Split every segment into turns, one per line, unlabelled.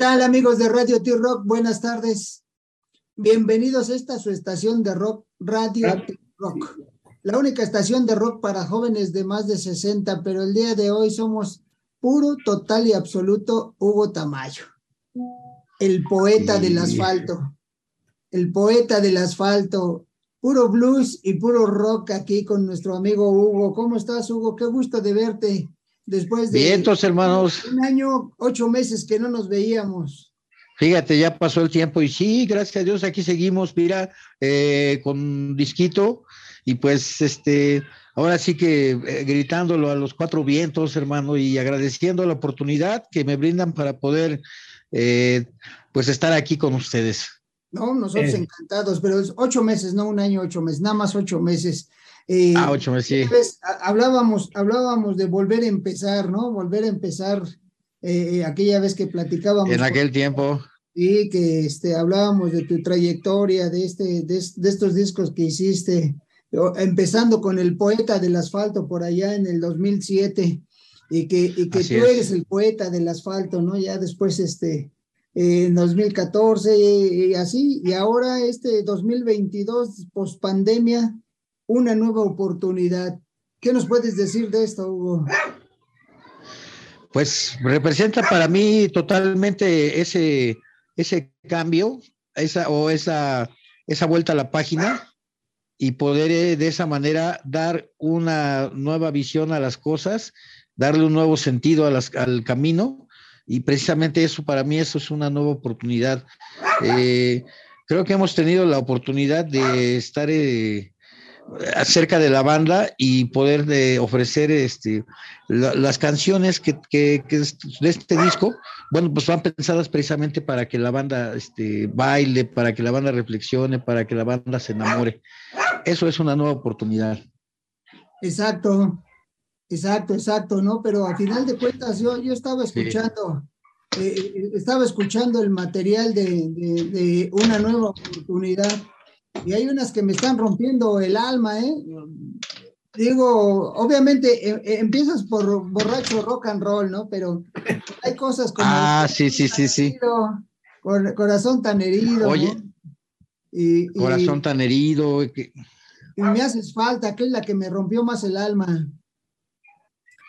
tal amigos de Radio T-Rock? Buenas tardes. Bienvenidos a esta su estación de rock, Radio T-Rock. La única estación de rock para jóvenes de más de 60, pero el día de hoy somos puro, total y absoluto Hugo Tamayo. El poeta del asfalto. El poeta del asfalto. Puro blues y puro rock aquí con nuestro amigo Hugo. ¿Cómo estás, Hugo? Qué gusto de verte después de
Vientos, hermanos.
un año, ocho meses que no nos veíamos.
Fíjate, ya pasó el tiempo y sí, gracias a Dios, aquí seguimos, mira, eh, con disquito y pues este, ahora sí que eh, gritándolo a los cuatro vientos, hermano, y agradeciendo la oportunidad que me brindan para poder eh, pues estar aquí con ustedes.
No, nosotros encantados, pero es ocho meses, no un año, ocho meses, nada más ocho meses. Eh,
ah, ocho meses, sí.
pues, a- hablábamos, hablábamos de volver a empezar, ¿no? Volver a empezar eh, aquella vez que platicábamos.
En
con-
aquel tiempo,
Sí, que este, hablábamos de tu trayectoria, de, este, de, de estos discos que hiciste, empezando con El Poeta del Asfalto por allá en el 2007, y que, y que tú
es.
eres el poeta del asfalto, ¿no? Ya después, este, eh, en 2014 y, y así, y ahora este 2022, post pandemia, una nueva oportunidad. ¿Qué nos puedes decir de esto, Hugo?
pues representa para mí totalmente ese, ese cambio, esa, o esa, esa vuelta a la página y poder eh, de esa manera dar una nueva visión a las cosas, darle un nuevo sentido a al camino y precisamente eso para mí eso es una nueva oportunidad. Eh, creo que hemos tenido la oportunidad de estar eh, acerca de la banda y poder de ofrecer este, la- las canciones que, que- que es de este disco, bueno, pues van pensadas precisamente para que la banda este, baile, para que la banda reflexione, para que la banda se enamore. Eso es una nueva oportunidad.
Exacto, exacto, exacto, ¿no? Pero a final de cuentas yo, yo estaba escuchando, eh, eh, estaba escuchando el material de, de- de una nueva oportunidad y hay unas que me están rompiendo el alma, ¿eh? Digo, obviamente eh, eh, empiezas por borracho rock and roll, ¿no? Pero hay cosas como
Ah, sí, sí, sí, sí.
herido, cor- corazón tan herido,
Oye.
¿no? Y, y-
Corazón tan herido. que-
y me haces falta, que es la que me rompió más el alma.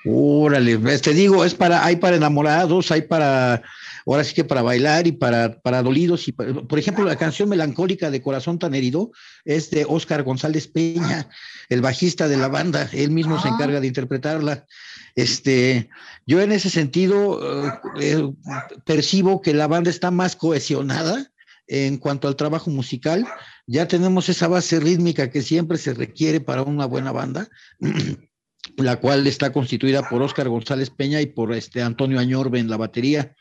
Órale, te digo, es para, hay para enamorados, hay para, ahora sí que para bailar y para, para dolidos. Y por ejemplo, la canción melancólica de Corazón tan herido es de Óscar González Peña, el bajista de la banda. Él mismo se
Ah.
encarga de interpretarla. Este, yo en ese sentido eh, eh, percibo que la banda está más cohesionada en cuanto al trabajo musical. Ya tenemos esa base rítmica que siempre se requiere para una buena banda. la cual está constituida por Óscar González Peña y por este Antonio Añorbe en la batería.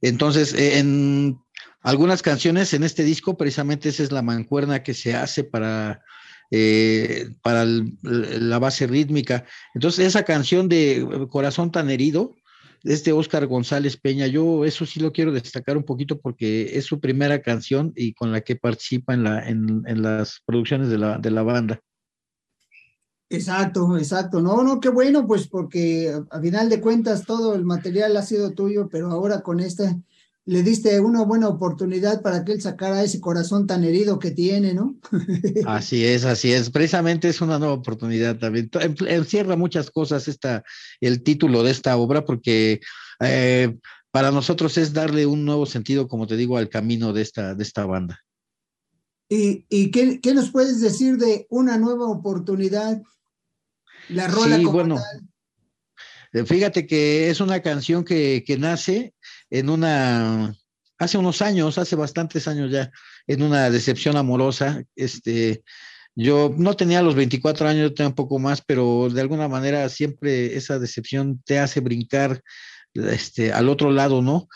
Entonces, eh, en algunas canciones en este disco, precisamente esa es la mancuerna que se hace para, eh, para la base rítmica. Entonces, esa canción de Corazón tan herido es de Óscar González Peña. Yo eso sí lo quiero destacar un poquito porque es su primera canción y con la que participa en, la, en, en las producciones de la, de la banda.
Exacto, exacto. No, no, qué bueno, pues porque a, final de cuentas todo el material ha sido tuyo, pero ahora con esta le diste una buena oportunidad para que él sacara ese corazón tan herido que tiene, ¿no?
Así es, así es. Precisamente es una nueva oportunidad también. En- Encierra muchas cosas esta, el título de esta obra, porque eh, para nosotros es darle un nuevo sentido, como te digo, al camino de esta, de esta banda.
¿Y, y qué, qué nos puedes decir de una nueva oportunidad? La rola
Sí,
como
bueno.
tal.
Eh, Fíjate que es una canción que, que nace en una, hace unos años, hace bastantes años ya, en una decepción amorosa. Este, yo no tenía los 24 años, yo tenía un poco más, pero de alguna manera siempre esa decepción te hace brincar este, al otro lado, ¿no?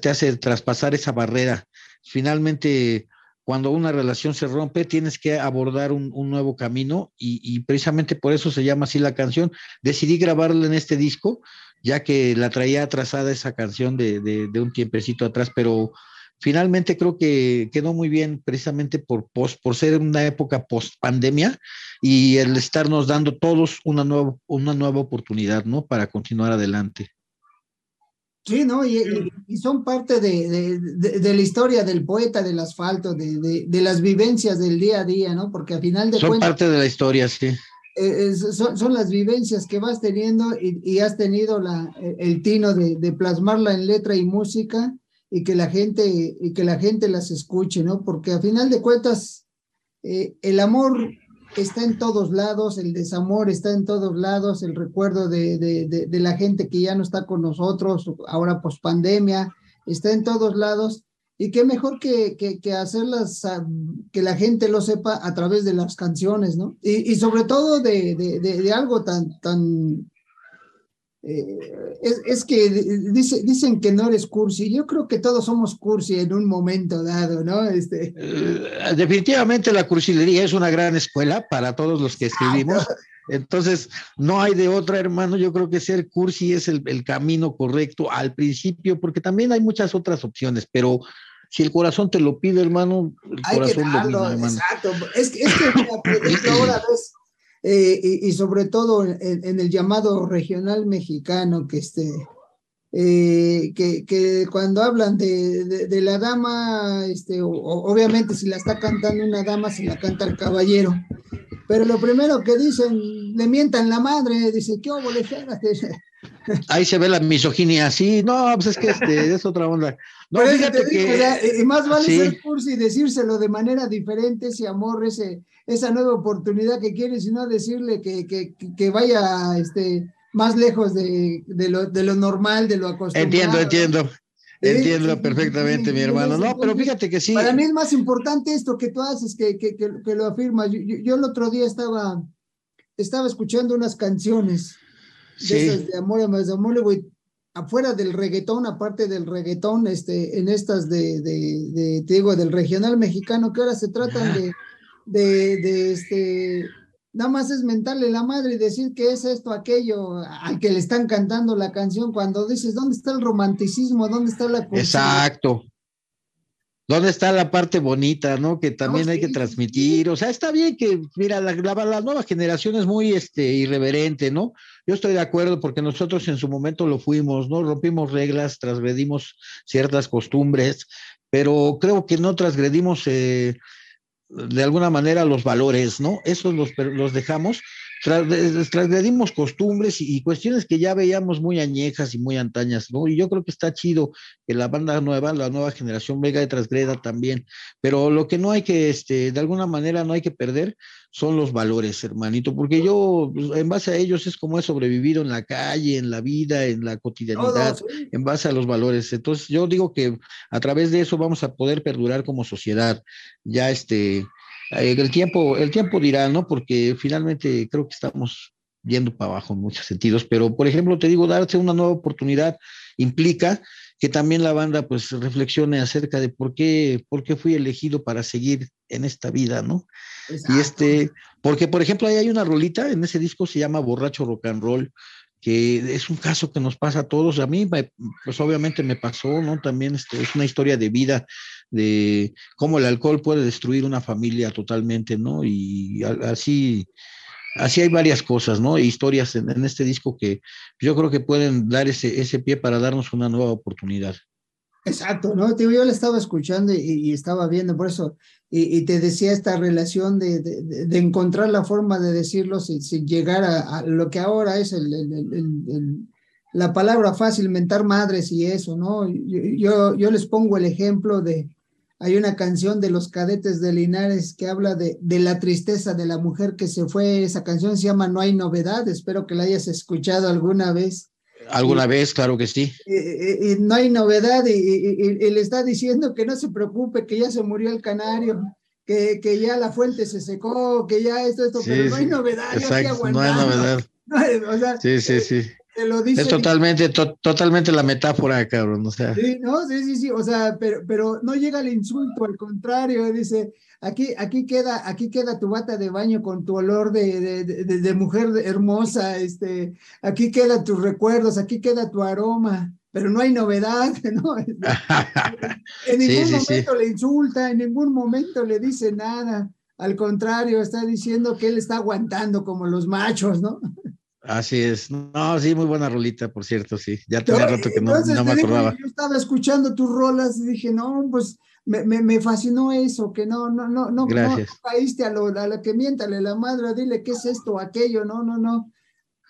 Te hace traspasar esa barrera. Finalmente, cuando una relación se rompe, tienes que abordar un, un nuevo camino y, y precisamente por eso se llama así la canción decidí grabarla en este disco, ya que la traía atrasada esa canción de, de, un tiempecito atrás, pero finalmente creo que quedó muy bien precisamente por, post, por ser una época post pandemia y el estarnos dando todos una nueva, una nueva oportunidad, ¿no? Para continuar adelante.
Sí, ¿no? Y, son parte de, la historia del poeta del asfalto, de, las vivencias del día a día, ¿no? Porque al final de
cuentas... Son parte de la historia, sí.
Eh, son, las vivencias que vas teniendo y, has tenido la, el tino de, plasmarla en letra y música y que la gente, y que la gente las escuche, ¿no? Porque al final de cuentas, eh, el amor está en todos lados, el desamor está en todos lados, el recuerdo de, de, la gente que ya no está con nosotros, ahora post pandemia, está en todos lados. Y qué mejor que, que, hacerlas, ah, que la gente lo sepa a través de las canciones, ¿no? Y, y sobre todo de, de, algo tan, tan, eh, es, que dice, dicen que no eres cursi. Yo creo que todos somos cursi en un momento dado, ¿no? Este...
Eh, definitivamente la cursilería es una gran escuela para todos los que escribimos. Entonces, no hay de otra, hermano. Yo creo que ser cursi es el, camino correcto al principio, porque también hay muchas otras opciones, pero si el corazón te lo pide, hermano, el corazón
Exacto. Es que, es que ahora ves eh, y, sobre todo en, el llamado regional mexicano, que, este, eh, que, que, cuando hablan de, de, la dama, este, obviamente si la está cantando una dama, se la canta el caballero. Pero lo primero que dicen, le mientan la madre, dice, ¿qué hubo,
Ahí se ve la misoginia, sí, no, pues es que este, es otra onda. No,
fíjate que. más vale ser cursi y decírselo de manera diferente, ese amor, ese, esa nueva oportunidad que quiere, sino decirle que, que, que vaya este, más lejos de, de, lo, de lo normal, de lo acostumbrado.
Entiendo, entiendo. Entiendo perfectamente, mi hermano. No, pero fíjate que sí.
Para mí es más importante esto que tú haces, que, que, que, lo afirmas. Yo, yo, el otro día estaba, estaba escuchando unas canciones de esas de amor, de amor, güey afuera del reggaetón, aparte del reggaetón, este, en estas de, de, te digo, del regional mexicano, que ahora se tratan de, de, de, este, nada más es mentarle la madre y decir que es esto, aquello, al que le están cantando la canción, cuando dices, ¿dónde está el romanticismo? ¿Dónde está la...
Exacto. ¿Dónde está la parte bonita, no? Que también hay que transmitir. O sea, está bien que, mira, la, la, nueva generación es muy este, irreverente, ¿no? Yo estoy de acuerdo porque nosotros en su momento lo fuimos, ¿no? Rompimos reglas, transgredimos ciertas costumbres, pero creo que no transgredimos eh, de alguna manera los valores, ¿no? Esos los, los dejamos transgredimos costumbres y, cuestiones que ya veíamos muy añejas y muy antañas, ¿no? Y yo creo que está chido que la banda nueva, la nueva generación venga de transgreda también, pero lo que no hay que, este, de alguna manera no hay que perder son los valores, hermanito, porque yo, pues, en base a ellos es como he sobrevivido en la calle, en la vida, en la cotidianidad, en base a los valores. Entonces, yo digo que a través de eso vamos a poder perdurar como sociedad. Ya, este, eh, el tiempo, el tiempo dirá, ¿no? Porque finalmente creo que estamos yendo para abajo en muchos sentidos, pero por ejemplo, te digo, darse una nueva oportunidad implica que también la banda pues reflexione acerca de por qué, por qué fui elegido para seguir en esta vida, ¿no? Y este, porque por ejemplo, ahí hay una rolita en ese disco se llama Borracho Rock and Roll, que es un caso que nos pasa a todos. A mí, pues obviamente me pasó, ¿no? También este, es una historia de vida, de cómo el alcohol puede destruir una familia totalmente, ¿no? Y así, así hay varias cosas, ¿no? Historias en, este disco que yo creo que pueden dar ese, ese pie para darnos una nueva oportunidad.
Exacto, ¿no? Yo le estaba escuchando y, estaba viendo, por eso, y, te decía esta relación de, de, encontrar la forma de decirlo sin, llegar a, lo que ahora es el, la palabra fácil, mentar madres y eso, ¿no? Yo, yo, les pongo el ejemplo de, hay una canción de los cadetes de Linares que habla de, de la tristeza de la mujer que se fue, esa canción se llama No hay novedad, espero que la hayas escuchado alguna vez.
Alguna vez, claro que sí.
Y, no hay novedad y, le está diciendo que no se preocupe, que ya se murió el canario, que, que ya la fuente se secó, que ya esto, esto, pero no hay novedad.
Exacto, no hay novedad. o sea, sí, sí, sí. Lo dice, es totalmente, totalmente la metáfora, cabrón, o sea.
Sí, no, sí, sí, sí, o sea, pero, pero no llega el insulto, al contrario, dice, Aquí, aquí, queda, aquí queda tu bata de baño con tu olor de, de, de, mujer hermosa, este, aquí quedan tus recuerdos, aquí queda tu aroma, pero no hay novedad, ¿no? en ningún momento le insulta, en ningún momento le dice nada. Al contrario, está diciendo que él está aguantando como los machos, ¿no?
Así es. No, sí, muy buena rolita, por cierto, sí. Ya tenía rato que no, me acordaba.
yo estaba escuchando tus rolas y dije, no, pues me, me, me fascinó eso, que no, no, no, no,
Gracias.
no caíste a lo, a lo que miéntale la madre, dile qué es esto, aquello, no, no, no.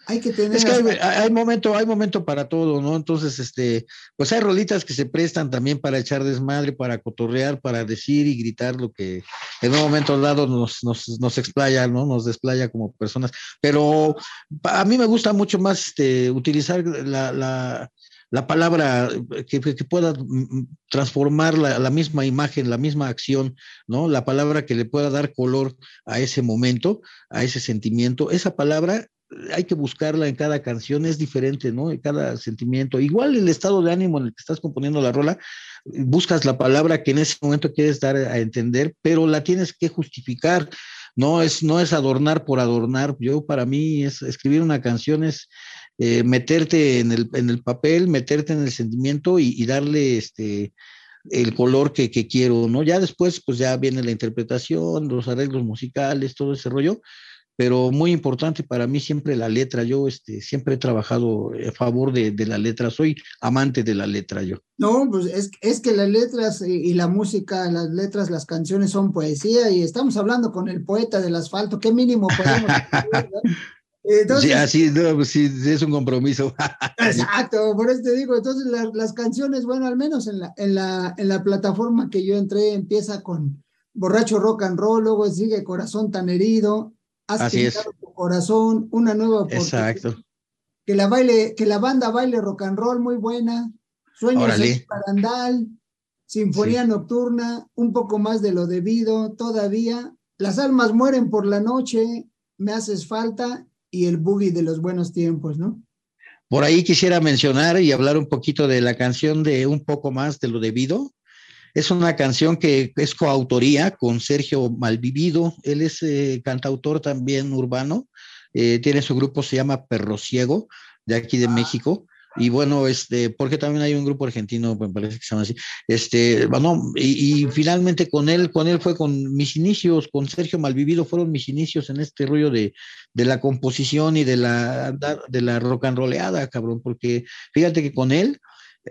Hay que tener.
Es que hay, hay, momento, hay momento para todo, ¿no? Entonces, este, pues hay rolitas que se prestan también para echar desmadre, para cotorrear, para decir y gritar lo que en un momento dado nos, nos, nos explaya, ¿no? Nos desplaya como personas. Pero a mí me gusta mucho más este, utilizar la, la, la palabra que, que, pueda transformar la, la, misma imagen, la misma acción, ¿no? La palabra que le pueda dar color a ese momento, a ese sentimiento. Esa palabra hay que buscarla en cada canción, es diferente, ¿no? En cada sentimiento. Igual el estado de ánimo en el que estás componiendo la rola, buscas la palabra que en ese momento quieres dar a entender, pero la tienes que justificar. No es, no es adornar por adornar. Yo, para mí, es escribir una canción es eh, meterte en el, en el, papel, meterte en el sentimiento y, darle este el color que, que, quiero, ¿no? Ya después, pues ya viene la interpretación, los arreglos musicales, todo ese rollo, pero muy importante para mí siempre la letra. Yo este, siempre he trabajado a favor de, de, la letra, soy amante de la letra yo.
No, pues es, es que las letras y, y, la música, las letras, las canciones son poesía y estamos hablando con el poeta del asfalto, ¿qué mínimo podemos.
Entonces, sí, así, no, pues sí, es un compromiso.
exacto, por eso te digo, entonces la, las canciones, bueno, al menos en la, en, la, en la plataforma que yo entré, empieza con Borracho Rock and Roll, luego sigue Corazón tan herido, Has
Así es.
tu corazón, una nueva.
Exacto.
Que la baile, que la banda baile rock and roll muy buena. Sueños de Parandal, Sinfonía sí. Nocturna, un poco más de lo debido, todavía. Las almas mueren por la noche, me haces falta y el boogie de los buenos tiempos, ¿no?
Por ahí quisiera mencionar y hablar un poquito de la canción de un poco más de lo debido, es una canción que es coautoría con Sergio Malvivido. Él es eh, cantautor también urbano. Eh, tiene su grupo, se llama Perro Ciego, de aquí de ah. México. Y bueno, este, porque también hay un grupo argentino, me parece que se llama así. Este, bueno, y, y, finalmente con él, con él fue con mis inicios, con Sergio Malvivido, fueron mis inicios en este rollo de, de la composición y de la, de la rock and rollada, cabrón, porque fíjate que con él,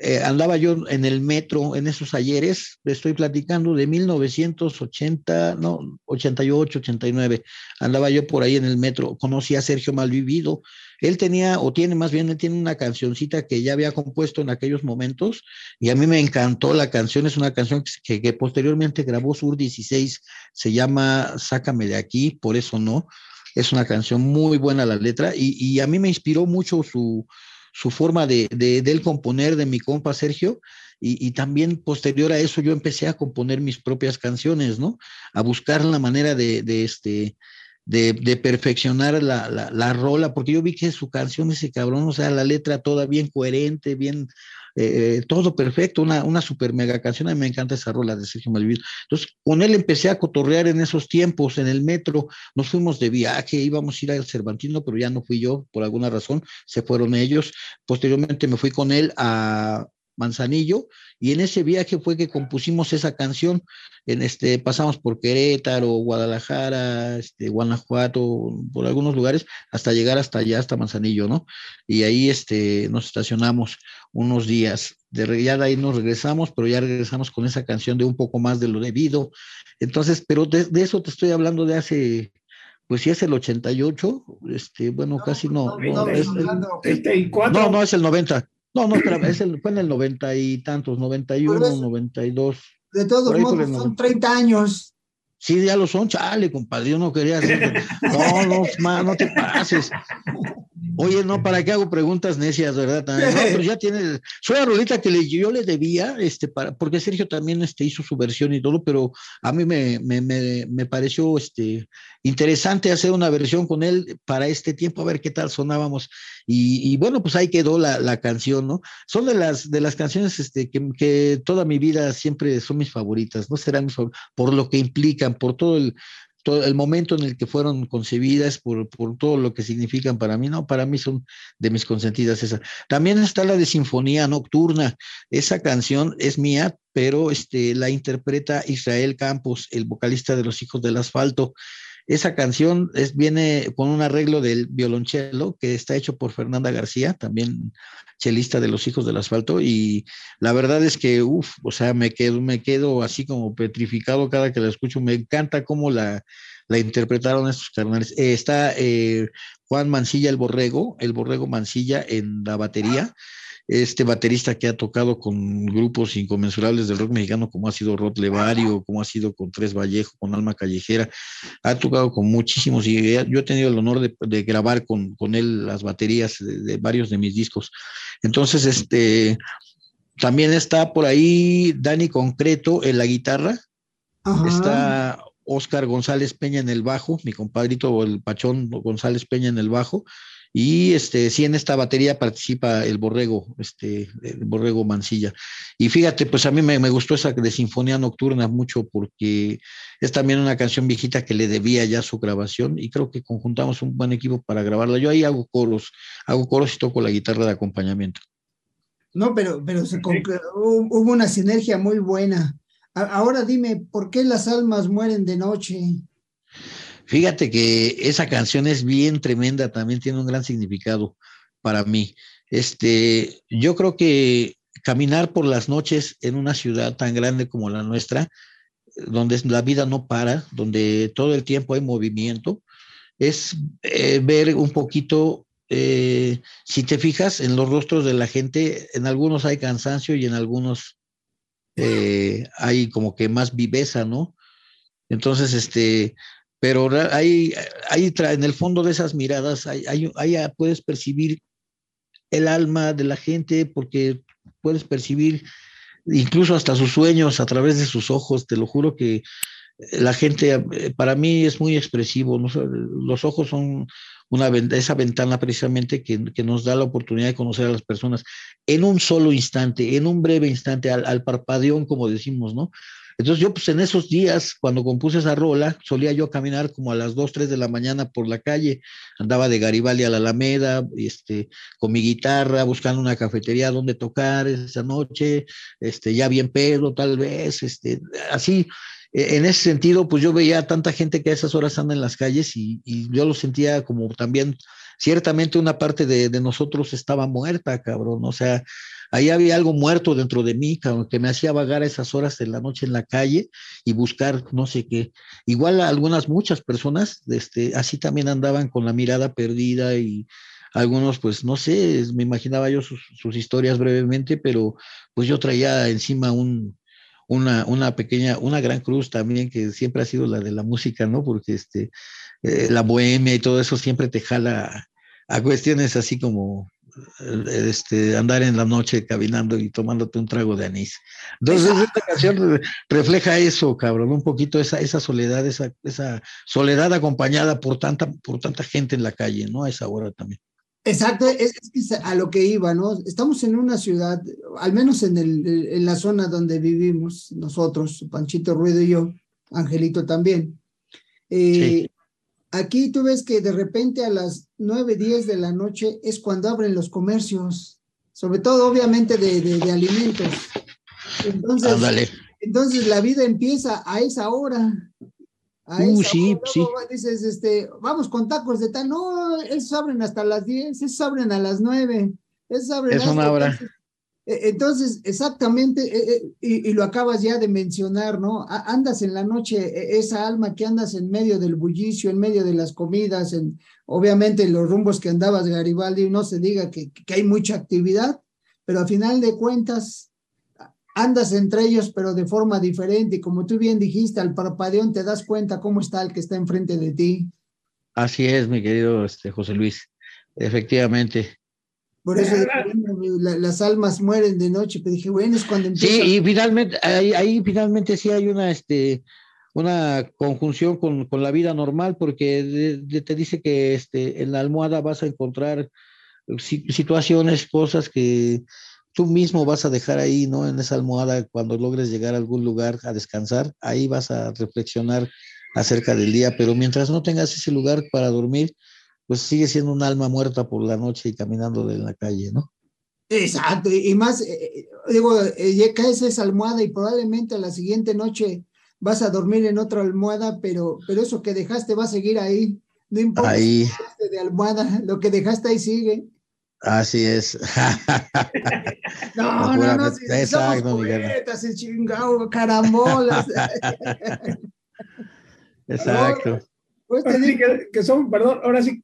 eh, andaba yo en el metro en esos ayeres, estoy platicando de 1980, no, 88, 89, andaba yo por ahí en el metro, conocí a Sergio Malvivido, él tenía, o tiene más bien, él tiene una cancioncita que ya había compuesto en aquellos momentos y a mí me encantó la canción, es una canción que, posteriormente grabó Sur 16, se llama Sácame de aquí, por eso no, es una canción muy buena la letra y, y a mí me inspiró mucho su su forma de, de, él componer, de mi compa Sergio, y, y, también posterior a eso yo empecé a componer mis propias canciones, ¿no? A buscar la manera de, de este, de, de, perfeccionar la, la, la, rola, porque yo vi que su canción, ese cabrón, o sea, la letra toda bien coherente, bien, eh, todo perfecto, una, una super mega canción, a mí me encanta esa rola de Sergio Malvivir. Entonces, con él empecé a cotorrear en esos tiempos, en el metro, nos fuimos de viaje, íbamos a ir al Cervantino, pero ya no fui yo, por alguna razón, se fueron ellos. Posteriormente me fui con él a, Manzanillo, y en ese viaje fue que compusimos esa canción. En este, pasamos por Querétaro, Guadalajara, este, Guanajuato, por algunos lugares, hasta llegar hasta allá, hasta Manzanillo, ¿no? Y ahí este, nos estacionamos unos días. De, ya de ahí nos regresamos, pero ya regresamos con esa canción de un poco más de lo debido. Entonces, pero de, de eso te estoy hablando de hace pues si es el 88, este, bueno, no, casi no. No, no, es el, no, no, es el 90. No, no, es el, fue en el 90 y tantos, 91, pues, 92.
De todos modos, son 30 años.
Sí, ya lo son, chale, compadre, yo no quería hacer. No, no, no te pases. Oye, no, ¿para qué hago preguntas necias, verdad? No, pero ya tiene, soy la rolita que le, yo le debía, este, para, porque Sergio también este, hizo su versión y todo, pero a mí me, me, me, me, pareció este, interesante hacer una versión con él para este tiempo, a ver qué tal sonábamos. Y, y bueno, pues ahí quedó la, la, canción, ¿no? Son de las, de las canciones este, que, que toda mi vida siempre son mis favoritas, ¿no? Serán mis favoritas, por lo que implican, por todo el, el momento en el que fueron concebidas, por, por, todo lo que significan para mí, no, para mí son de mis consentidas esa. También está la de Sinfonía Nocturna, esa canción es mía, pero este, la interpreta Israel Campos, el vocalista de Los Hijos del Asfalto. Esa canción es, viene con un arreglo del violonchelo que está hecho por Fernanda García, también chelista de los Hijos del Asfalto, y la verdad es que, uff, o sea, me quedo, me quedo así como petrificado cada que la escucho. Me encanta cómo la, la interpretaron estos carnales. Eh, está eh, Juan Mancilla, el borrego, el borrego Mancilla en la batería este baterista que ha tocado con grupos inconmensurables del rock mexicano, como ha sido Rod Levario, como ha sido con Tres Vallejo, con Alma Callejera, ha tocado con muchísimos y yo he tenido el honor de, grabar con, con, él las baterías de, varios de mis discos. Entonces, este, también está por ahí Dani Concreto en la guitarra, está Oscar González Peña en el bajo, mi compadrito el Pachón González Peña en el bajo, y este, sí, en esta batería participa el borrego, este, el borrego Mancilla. Y fíjate, pues a mí me, gustó esa de Sinfonía Nocturna mucho porque es también una canción viejita que le debía ya su grabación y creo que conjuntamos un buen equipo para grabarla. Yo ahí hago coros, hago coros y toco la guitarra de acompañamiento.
No, pero, pero se hubo una sinergia muy buena. Ahora dime, ¿por qué las almas mueren de noche?
Fíjate que esa canción es bien tremenda, también tiene un gran significado para mí. Este, yo creo que caminar por las noches en una ciudad tan grande como la nuestra, donde la vida no para, donde todo el tiempo hay movimiento, es eh, ver un poquito, eh, si te fijas en los rostros de la gente, en algunos hay cansancio y en algunos eh, hay como que más viveza, ¿no? Entonces, este, pero hay, hay en el fondo de esas miradas, hay, puedes percibir el alma de la gente porque puedes percibir incluso hasta sus sueños a través de sus ojos, te lo juro que la gente, eh, para mí es muy expresivo, los ojos son una, esa ventana precisamente que, nos da la oportunidad de conocer a las personas en un solo instante, en un breve instante, al, al parpadeón, como decimos, ¿no? Entonces yo pues en esos días, cuando compuse esa rola, solía yo caminar como a las 2, 3 de la mañana por la calle, andaba de Garibaldi a la Alameda, este, con mi guitarra, buscando una cafetería donde tocar esa noche, este, ya bien pedo tal vez, este, así, e, en ese sentido, pues yo veía a tanta gente que a esas horas anda en las calles y, yo lo sentía como también, ciertamente una parte de, nosotros estaba muerta, cabrón, o sea, ahí había algo muerto dentro de mí, que me hacía vagar a esas horas de la noche en la calle y buscar no sé qué. Igual algunas, muchas personas, este, así también andaban con la mirada perdida y algunos, pues no sé, me imaginaba yo sus, historias brevemente, pero pues yo traía encima un, una, una, pequeña, una gran cruz también que siempre ha sido la de la música, ¿no? Porque este, eh, la bohemia y todo eso siempre te jala a cuestiones así como este, andar en la noche caminando y tomándote un trago de anís. Entonces, esta canción refleja eso, cabrón, un poquito esa, esa soledad, esa, esa soledad acompañada por tanta, por tanta gente en la calle, ¿no? A esa hora también.
Exacto, es, es a lo que iba, ¿no? Estamos en una ciudad, al menos en, el, en la zona donde vivimos nosotros, Panchito Ruido y yo, Angelito también. Eh, Aquí tú ves que de repente a las 9, 10 de la noche es cuando abren los comercios, sobre todo obviamente de, alimentos. Entonces, entonces la vida empieza a esa hora. A uh, sí, sí. Dices, este, vamos con tacos de tal. No, esos abren hasta las 10, esos abren a las 9. Esos abren
es una hora.
Entonces, exactamente, e, e, y, lo acabas ya de mencionar, ¿no? Andas en la noche, esa alma que andas en medio del bullicio, en medio de las comidas, en, obviamente en los rumbos que andabas, Garibaldi, no se diga que, que hay mucha actividad, pero a final de cuentas andas entre ellos, pero de forma diferente. Y como tú bien dijiste, al parpadeón te das cuenta cómo está el que está enfrente de ti.
Así es, mi querido este, José Luis. Efectivamente.
Por eso las almas mueren de noche, pero dije, bueno, es cuando
empieza. Sí, y finalmente, ahí, finalmente sí hay una, este, una conjunción con, con la vida normal, porque te dice que este, en la almohada vas a encontrar situaciones, cosas que tú mismo vas a dejar ahí, ¿no? En esa almohada, cuando logres llegar a algún lugar a descansar, ahí vas a reflexionar acerca del día, pero mientras no tengas ese lugar para dormir, pues sigue siendo un alma muerta por la noche y caminando en la calle, ¿no?
Exacto, y más, eh, eh, digo, eh, caes esa almohada y probablemente a la siguiente noche vas a dormir en otra almohada, pero, pero eso que dejaste va a seguir ahí. No importa
ahí.
de almohada, lo que dejaste ahí sigue.
Así es.
no, no, no, si Exacto, somos poetas, el chingado, carambolas.
Exacto.
Pues te digo que, que son, perdón, ahora sí.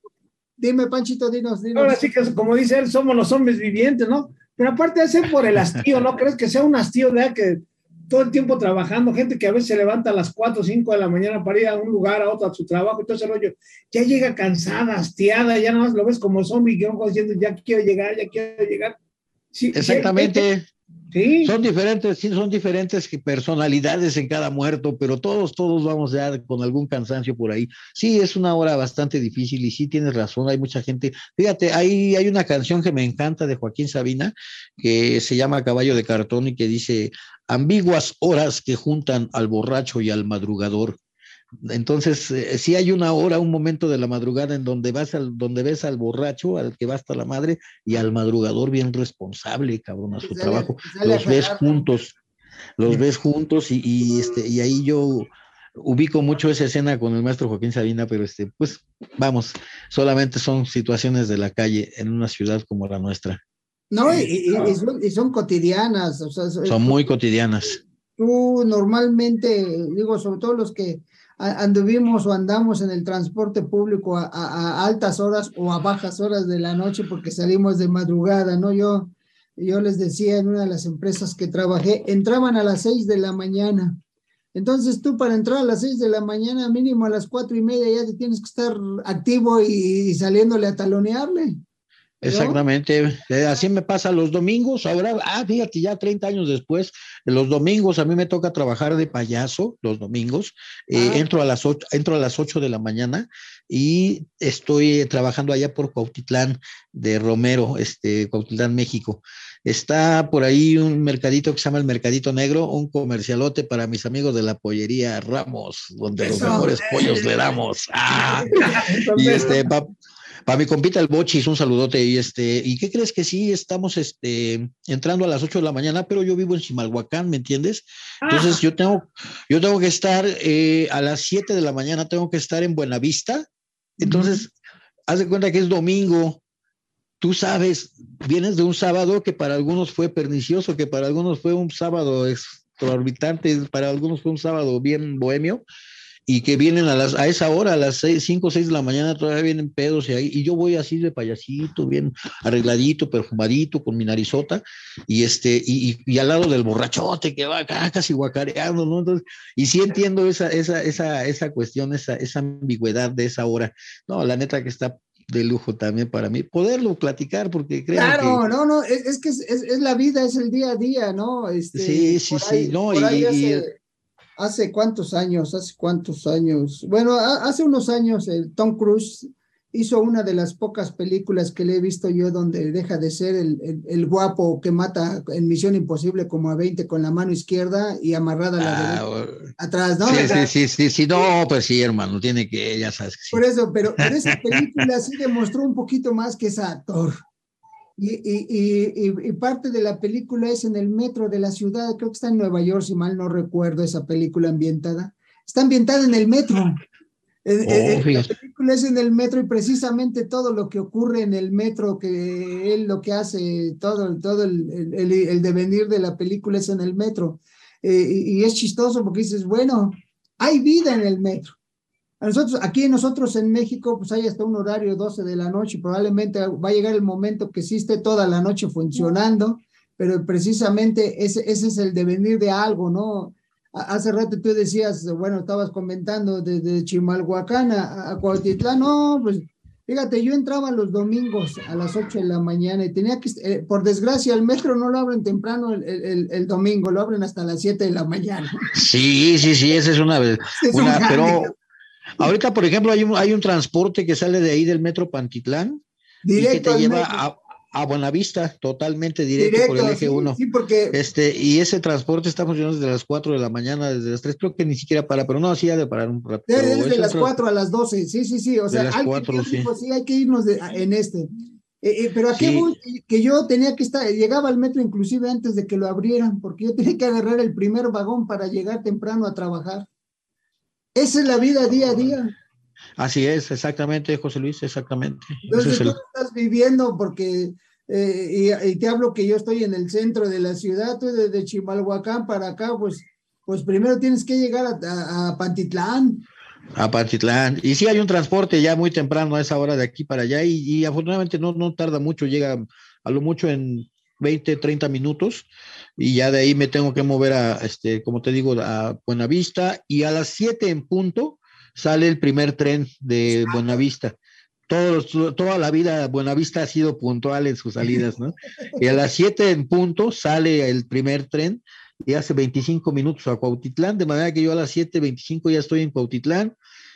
Dime, Panchito, dinos, dinos.
Ahora sí que, como dice él, somos los hombres vivientes, ¿no? Pero aparte de ser por el hastío, ¿no crees que sea un hastío de que todo el tiempo trabajando, gente que a veces se levanta a las 4 o 5 de la mañana para ir a un lugar, a otro, a su trabajo y todo ese rollo, ya llega cansada, hastiada, ya nada más lo ves como zombie, que diciendo, ya quiero llegar, ya quiero llegar.
Sí, Exactamente. Son diferentes, sí, son diferentes personalidades en cada muerto, pero todos, todos vamos ya con algún cansancio por ahí. Sí, es una hora bastante difícil y sí tienes razón, hay mucha gente. Fíjate, hay, hay una canción que me encanta de Joaquín Sabina que se llama Caballo de Cartón y que dice, ambiguas horas que juntan al borracho y al madrugador. Entonces, eh, si hay una hora, un momento de la madrugada en donde vas al, donde ves al borracho, al que va hasta la madre, y al madrugador bien responsable, cabrón, a su trabajo. los ves juntos, los ves juntos, y, este, y ahí yo ubico mucho esa escena con el maestro Joaquín Sabina, pero este, pues, vamos, solamente son situaciones de la calle en una ciudad como la nuestra.
No, y, son, cotidianas.
son muy cotidianas.
Tú normalmente, digo, sobre todo los que anduvimos o andamos en el transporte público a, altas horas o a bajas horas de la noche porque salimos de madrugada, ¿no? Yo, yo les decía en una de las empresas que trabajé, entraban a las seis de la mañana. Entonces tú para entrar a las seis de la mañana, mínimo a las cuatro y media ya te tienes que estar activo y, y saliéndole a talonearle.
Exactamente, eh, así me pasa los domingos, ahora, ah, fíjate, ya 30 años después, los domingos a mí me toca trabajar de payaso, los domingos, eh, ah. entro, a las 8, entro a las 8 de la mañana y estoy trabajando allá por Cuautitlán de Romero, este, Cuautitlán, México. Está por ahí un mercadito que se llama el Mercadito Negro, un comercialote para mis amigos de la pollería Ramos, donde los mejores pollos le damos. Ah, y este, para mi compita el Bochis, un saludote. Y este, ¿y qué crees que sí? Estamos este, entrando a las 8 de la mañana, pero yo vivo en Chimalhuacán, ¿me entiendes? Entonces yo tengo, yo tengo que estar eh, a las 7 de la mañana, tengo que estar en Buenavista. Entonces, haz de cuenta que es domingo. Tú sabes, vienes de un sábado que para algunos fue pernicioso, que para algunos fue un sábado extraorbitante, para algunos fue un sábado bien bohemio y que vienen a, las, a esa hora, a las 5 o 6 de la mañana, todavía vienen pedos y, ahí, y yo voy así de payasito, bien arregladito, perfumadito, con mi narizota, y, este, y, y, al lado del borrachote que va acá casi guacareando, ¿no? Entonces, y sí entiendo esa, esa, esa, esa cuestión, esa, esa ambigüedad de esa hora. No, la neta que está de lujo también para mí, poderlo platicar, porque creo
Claro, no, no, es, que es, es, la vida, es el día a día, ¿no? Este,
sí, sí, sí, no, y,
hace cuántos años, hace cuántos años, bueno, hace unos años el Tom Cruise hizo una de las pocas películas que le he visto yo donde deja de ser el, el, guapo que mata en Misión Imposible como a 20 con la mano izquierda y amarrada la ah, atrás, ¿no?
Sí, sí, sí, sí, sí, no, pues sí, hermano, tiene que, ya sabes que sí.
Por eso, pero en esa película sí demostró un poquito más que es actor. Y, y, y, parte de la película es en el metro de la ciudad, creo que está en Nueva York, si mal no recuerdo esa película ambientada. Está ambientada en el metro. Eh, eh, oh, la película es en el metro y precisamente todo lo que ocurre en el metro, que él lo que hace, todo, todo el, el, el devenir de la película es en el metro. Eh, y es chistoso porque dices, bueno, hay vida en el metro nosotros, aquí nosotros en México, pues hay hasta un horario 12 de la noche, probablemente va a llegar el momento que esté toda la noche funcionando, pero precisamente ese, ese es el devenir de algo, ¿no? Hace rato tú decías, bueno, estabas comentando desde Chimalhuacán a, a Cuautitlán, no, pues fíjate, yo entraba los domingos a las 8 de la mañana y tenía que, eh, por desgracia, el metro no lo abren temprano el, el, el, domingo, lo abren hasta las 7 de la mañana.
Sí, sí, sí, esa es una, una pero Ahorita, por ejemplo, hay un, hay un transporte que sale de ahí del metro Pantitlán y que te lleva a, a, Buenavista, totalmente directo, por el eje 1.
Sí, porque...
Este, y ese transporte está funcionando desde las 4 de la mañana, desde las 3, creo que ni siquiera para, pero no, sí ha de parar un rato.
Desde, las 4 a las 12, sí, sí, sí, o sea, hay, que, sí. hay que irnos en este. Eh, eh, pero aquí que yo tenía que estar, llegaba al metro inclusive antes de que lo abrieran, porque yo tenía que agarrar el primer vagón para llegar temprano a trabajar. Esa es la vida día a día.
Así es, exactamente, José Luis, exactamente.
Entonces tú estás viviendo porque, eh, y, te hablo que yo estoy en el centro de la ciudad, tú desde Chimalhuacán para acá, pues, pues primero tienes que llegar a, a Pantitlán.
A Pantitlán. Y sí hay un transporte ya muy temprano a esa hora de aquí para allá y, afortunadamente no, no tarda mucho, llega a lo mucho en 20, 30 minutos y ya de ahí me tengo que mover a, este, como te digo, a Buenavista y a las 7 en punto sale el primer tren de Buenavista. Todos, toda la vida Buenavista ha sido puntual en sus salidas, ¿no? Y a las 7 en punto sale el primer tren y hace 25 minutos a Cuautitlán, de manera que yo a las 7.25 ya estoy en Cuautitlán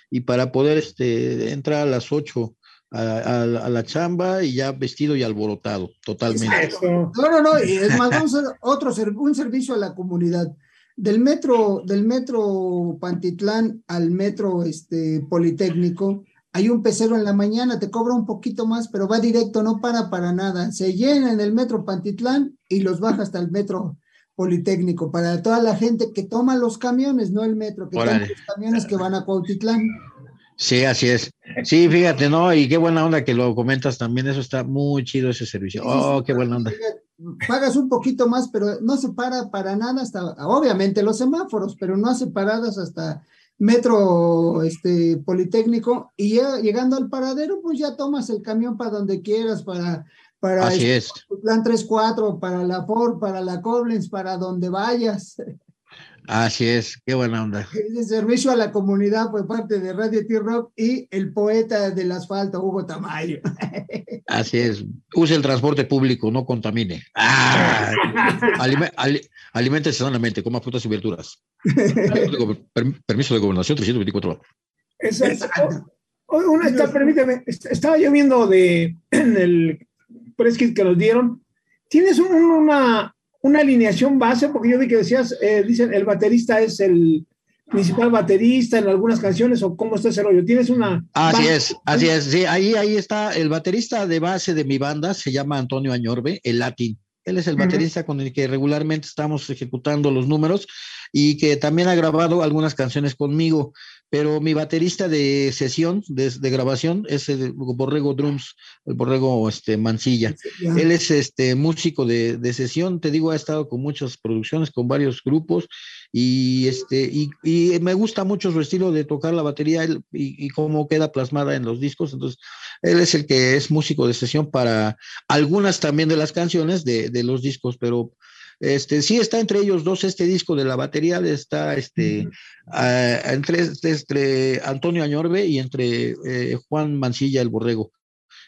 y para poder este, entrar a las 8 a, la chamba y ya vestido y alborotado, totalmente.
No, no, no, es más, vamos a hacer otro un servicio a la comunidad. Del metro, del metro Pantitlán al metro este, Politécnico, hay un pecero en la mañana, te cobra un poquito más, pero va directo, no para para nada. Se llena en el metro Pantitlán y los baja hasta el metro Politécnico, para toda la gente que toma los camiones, no el metro, que toma los camiones que van a Cuautitlán.
Sí, así es. Sí, fíjate, ¿no? Y qué buena onda que lo comentas también, eso está muy chido ese servicio. Oh, qué buena onda.
Pagas un poquito más, pero no se para para nada hasta, obviamente los semáforos, pero no hace paradas hasta metro este politécnico y ya llegando al paradero pues ya tomas el camión para donde quieras para para
Así es.
Plan 3-4, para la Ford, para la Koblenz, para donde vayas.
Así es, qué buena onda.
Es servicio a la comunidad por parte de Radio T-Rock y el poeta del asfalto, Hugo Tamayo.
Así es, use el transporte público, no contamine. Ah, alimente sanamente, coma frutas y verduras. Permiso de gobernación 324.
Exacto. Una está, permíteme, estaba yo viendo de en el preskit que nos dieron, ¿tienes una, una alineación base? Porque yo vi que decías, eh, dicen, el baterista es el principal baterista en algunas canciones o cómo está ese rollo. ¿Tienes una...
Así es, así es, sí, ahí, ahí está el baterista de base de mi banda, se llama Antonio Añorbe, el latín. Él es el baterista con el que regularmente estamos ejecutando los números y que también ha grabado algunas canciones conmigo pero mi baterista de sesión, de, grabación, es el Borrego Drums, el Borrego este, Mancilla. Él es este músico de, sesión, te digo, ha estado con muchas producciones, con varios grupos, y este, y, me gusta mucho su estilo de tocar la batería y, y, cómo queda plasmada en los discos. Entonces, él es el que es músico de sesión para algunas también de las canciones de, de los discos, pero este, sí está entre ellos dos este disco de la batería, está este, entre, entre, Antonio Añorbe y entre eh, Juan Mancilla, el Borrego.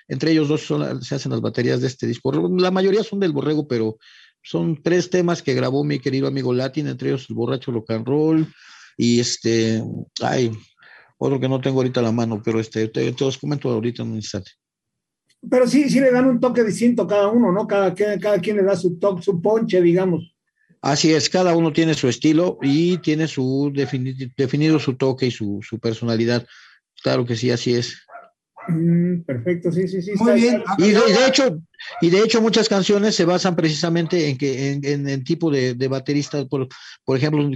Entre ellos dos se hacen las baterías de este disco. La mayoría son del Borrego, pero son tres temas que grabó mi querido amigo Latin, entre ellos el borracho rock and roll y este, ay, otro que no tengo ahorita a la mano, pero este, te, te los comento ahorita en un instante.
Pero sí, sí le dan un toque distinto cada uno, ¿no? Cada, cada quien le da su toque, su ponche, digamos.
Así es, cada uno tiene su estilo y tiene su definido su toque y su, su personalidad. Claro que sí, así es.
Mm, perfecto, sí, sí, sí.
Muy bien.
Y de, hecho, y de hecho muchas canciones se basan precisamente en que en, el tipo de, de baterista, por, por ejemplo,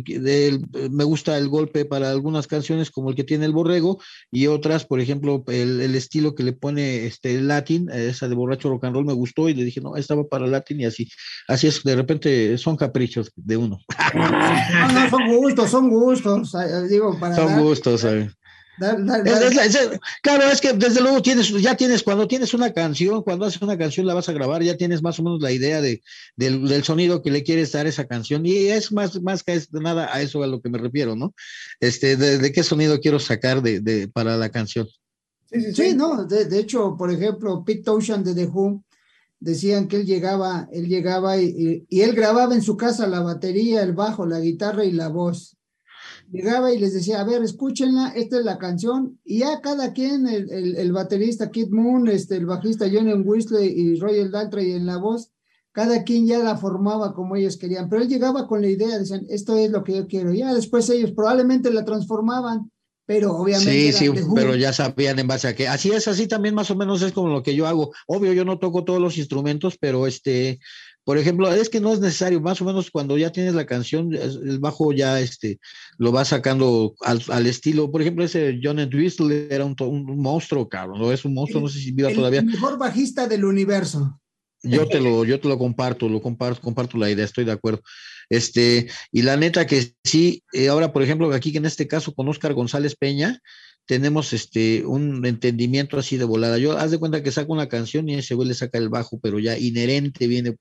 me gusta el golpe para algunas canciones como el que tiene el borrego y otras, por ejemplo, el, estilo que le pone este latín, esa de borracho rock and roll me gustó y le dije, no, estaba para latín y así. Así es, de repente son caprichos de uno.
No, no, son gustos, son gustos. Digo, para
son gustos, ¿sabes? Claro, es que desde luego tienes, ya tienes, cuando tienes una canción, cuando haces una canción la vas a grabar, ya tienes más o menos la idea de, del, sonido que le quieres dar a esa canción. Y es más, más que nada a eso a lo que me refiero, ¿no? Este, de, qué sonido quiero sacar de, para la canción.
Sí, no, de, hecho, por ejemplo, Pete Townshend de The Who decían que él llegaba, él llegaba y, y él grababa en su casa la batería, el bajo, la guitarra y la voz llegaba y les decía, a ver, escúchenla, esta es la canción, y ya cada quien, el, el, baterista Kid Moon, este, el bajista Johnny Whistler y Royal Daltrey en la voz, cada quien ya la formaba como ellos querían, pero él llegaba con la idea, decían, esto es lo que yo quiero, ya después ellos probablemente la transformaban, pero obviamente.
Sí, sí, pero ya sabían en base a qué. Así es, así también más o menos es como lo que yo hago. Obvio, yo no toco todos los instrumentos, pero este, por ejemplo, es que no es necesario, más o menos cuando ya tienes la canción, el bajo ya este, lo va sacando al, estilo. Por ejemplo, ese John Entwistle era un, monstruo, cabrón, ¿no? Es un monstruo, no sé si viva todavía.
El mejor bajista del universo.
Yo te lo, yo te lo comparto, lo comparto, comparto la idea, estoy de acuerdo. Este, y la neta que sí, eh, ahora, por ejemplo, aquí en este caso con Oscar González Peña, tenemos este un entendimiento así de volada. Yo haz de cuenta que saco una canción y ese güey le saca el bajo, pero ya inherente viene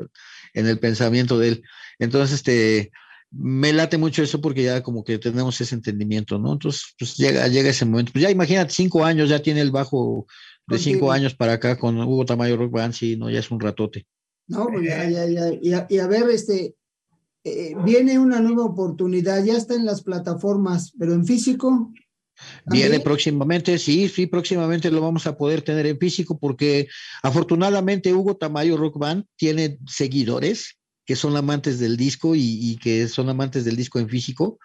en el pensamiento de él. Entonces, este me late mucho eso porque ya como que tenemos ese entendimiento, ¿no? Entonces, pues llega, llega ese momento. Pues ya imagínate, cinco años, ya tiene el bajo de cinco años para acá con Hugo Tamayo Rock Band, sí, no, ya es un ratote.
No, pues ya, ya, ya, y a, ver, este, eh, viene una nueva oportunidad, ya está en las plataformas, pero en físico.
Viene próximamente, sí, sí, próximamente lo vamos a poder tener en físico porque afortunadamente Hugo Tamayo Rock Band tiene seguidores que son amantes del disco y, y que son amantes del disco en físico.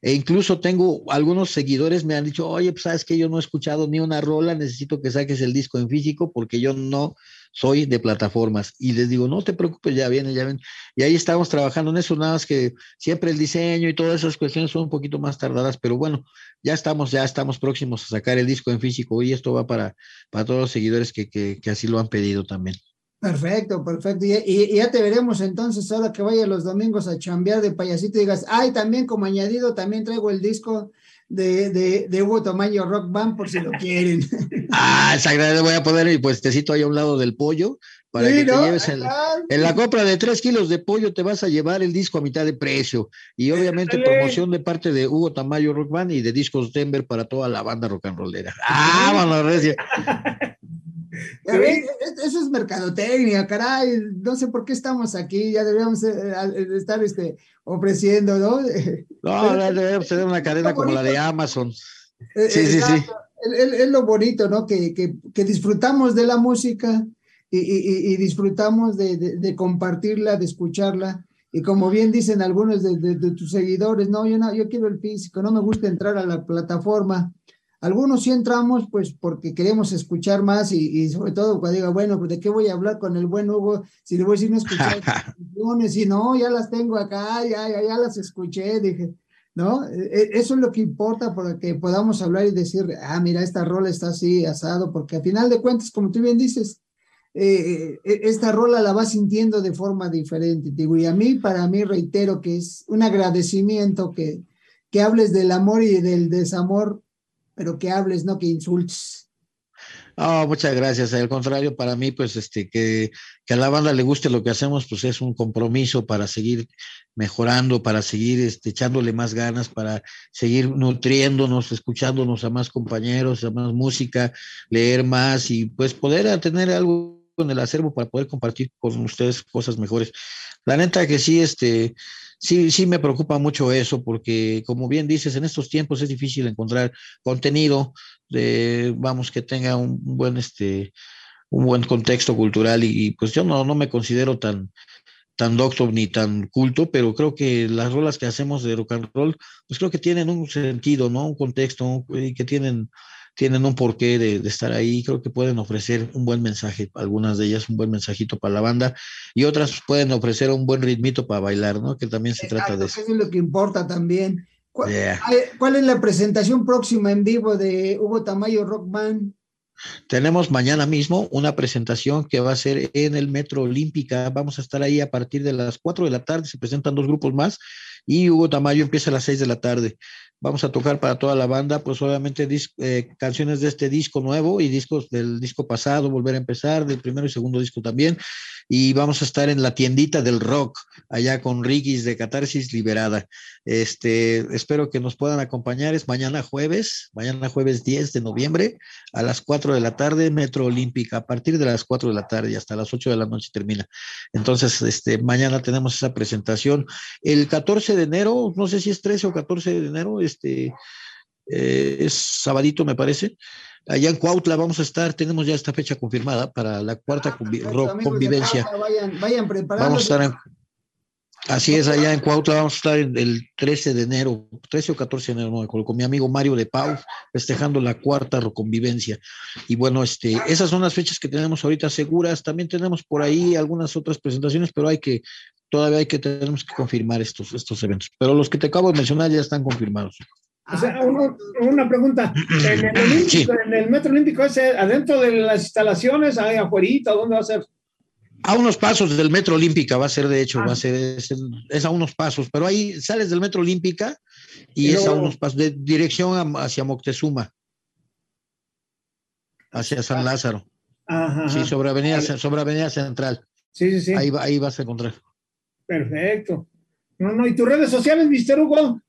E incluso tengo algunos seguidores me han dicho, oye, pues sabes que yo no he escuchado ni una rola, necesito que saques el disco en físico porque yo no soy de plataformas. Y les digo, no te preocupes, ya viene, ya viene. Y ahí estamos trabajando en eso, nada más que siempre el diseño y todas esas cuestiones son un poquito más tardadas, pero bueno, ya estamos, ya estamos próximos a sacar el disco en físico y esto va para, para todos los seguidores que, que, que así lo han pedido también.
Perfecto, perfecto. Y, ya te veremos entonces ahora que vaya los domingos a chambear de payasito y digas, ay, también como añadido, también traigo el disco de, de, de Hugo Tamayo Rock Band por si lo quieren.
ah, le voy a poner el puestecito ahí a un lado del pollo para que te lleves el, en la compra de tres kilos de pollo te vas a llevar el disco a mitad de precio. Y obviamente promoción de parte de Hugo Tamayo Rock Band y de Discos Denver para toda la banda rock and rollera. Ah, bueno, Recia.
Eso es mercadotecnia, caray. No sé por qué estamos aquí. Ya deberíamos eh, estar este, ofreciendo, ¿no?
No, debemos tener una cadena como la de Amazon. Eh, sí, sí, sí.
Es, lo bonito, ¿no? Que, que, disfrutamos de la música y, disfrutamos de, compartirla, de escucharla. Y como bien dicen algunos de, tus seguidores, no yo, no, yo quiero el físico, no me gusta entrar a la plataforma. Algunos sí entramos pues porque queremos escuchar más y, sobre todo cuando diga, bueno, pues de qué voy a hablar con el buen Hugo si le voy a decir no escuchar canciones y no, ya las tengo acá, ya, ya, ya las escuché, dije, ¿no? E, e, eso es lo que importa para que podamos hablar y decir, ah, mira, esta rola está así, asado, porque al final de cuentas, como tú bien dices, eh, e, esta rola la va sintiendo de forma diferente, digo, y a mí, para mí, reitero que es un agradecimiento que, que hables del amor y del desamor pero que hables, no que insultes.
Oh, muchas gracias. Al contrario, para mí, pues, este, que, que, a la banda le guste lo que hacemos, pues es un compromiso para seguir mejorando, para seguir este, echándole más ganas, para seguir nutriéndonos, escuchándonos a más compañeros, a más música, leer más y pues poder tener algo en el acervo para poder compartir con ustedes cosas mejores. La neta que sí, este, sí, sí me preocupa mucho eso, porque como bien dices, en estos tiempos es difícil encontrar contenido de, vamos, que tenga un buen, este, un buen contexto cultural y, pues yo no, no me considero tan, tan doctor ni tan culto, pero creo que las rolas que hacemos de rock and roll, pues creo que tienen un sentido, ¿no? Un contexto y que tienen tienen un porqué de, estar ahí, creo que pueden ofrecer un buen mensaje, algunas de ellas un buen mensajito para la banda y otras pueden ofrecer un buen ritmito para bailar, ¿no? Que también se trata de eso.
Eso es lo que importa también. ¿Cuál, ¿Cuál, es la presentación próxima en vivo de Hugo Tamayo Rock Band?
Tenemos mañana mismo una presentación que va a ser en el Metro Olímpica. Vamos a estar ahí a partir de las 4 de la tarde. Se presentan dos grupos más y Hugo Tamayo empieza a las 6 de la tarde. Vamos a tocar para toda la banda, pues obviamente eh, canciones de este disco nuevo y discos del disco pasado, volver a empezar, del primero y segundo disco también. Y vamos a estar en la tiendita del rock, allá con Rigis de Catarsis Liberada. Este, espero que nos puedan acompañar. Es mañana jueves, mañana jueves 10 de noviembre, a las 4 de la tarde, Metro Olímpica, a partir de las 4 de la tarde hasta las 8 de la noche termina. Entonces, este, mañana tenemos esa presentación. El 14 de enero, no sé si es 13 o 14 de enero, este, eh, es sabadito, me parece. Allá en Cuautla vamos a estar, tenemos ya esta fecha confirmada para la cuarta ah, convivencia.
Vayan, vayan Vamos
a estar Así es, allá en Cuautla vamos a estar el 13 de enero, 13 o 14 de enero, con mi amigo Mario de Pau, festejando la cuarta reconvivencia. Y bueno, este, esas son las fechas que tenemos ahorita seguras. También tenemos por ahí algunas otras presentaciones, pero hay que, todavía hay que, tenemos que confirmar estos, estos eventos. Pero los que te acabo de mencionar ya están confirmados.
O sea, una, pregunta. ¿En el, Olímpico, en el Metro Olímpico ese, adentro de las instalaciones, hay afuera, dónde va a ser?
A unos pasos del Metro Olímpica va a ser, de hecho, va a ah. ser, es, a unos pasos, pero ahí sales del Metro Olímpica y, es a unos pasos, de dirección hacia Moctezuma, hacia San Lázaro. Ajá, sí, sobre Avenida, sobre Avenida Central.
Sí, sí, sí.
Ahí, ahí vas a encontrar.
Perfecto. No, no, ¿y tus redes sociales, Mister Hugo?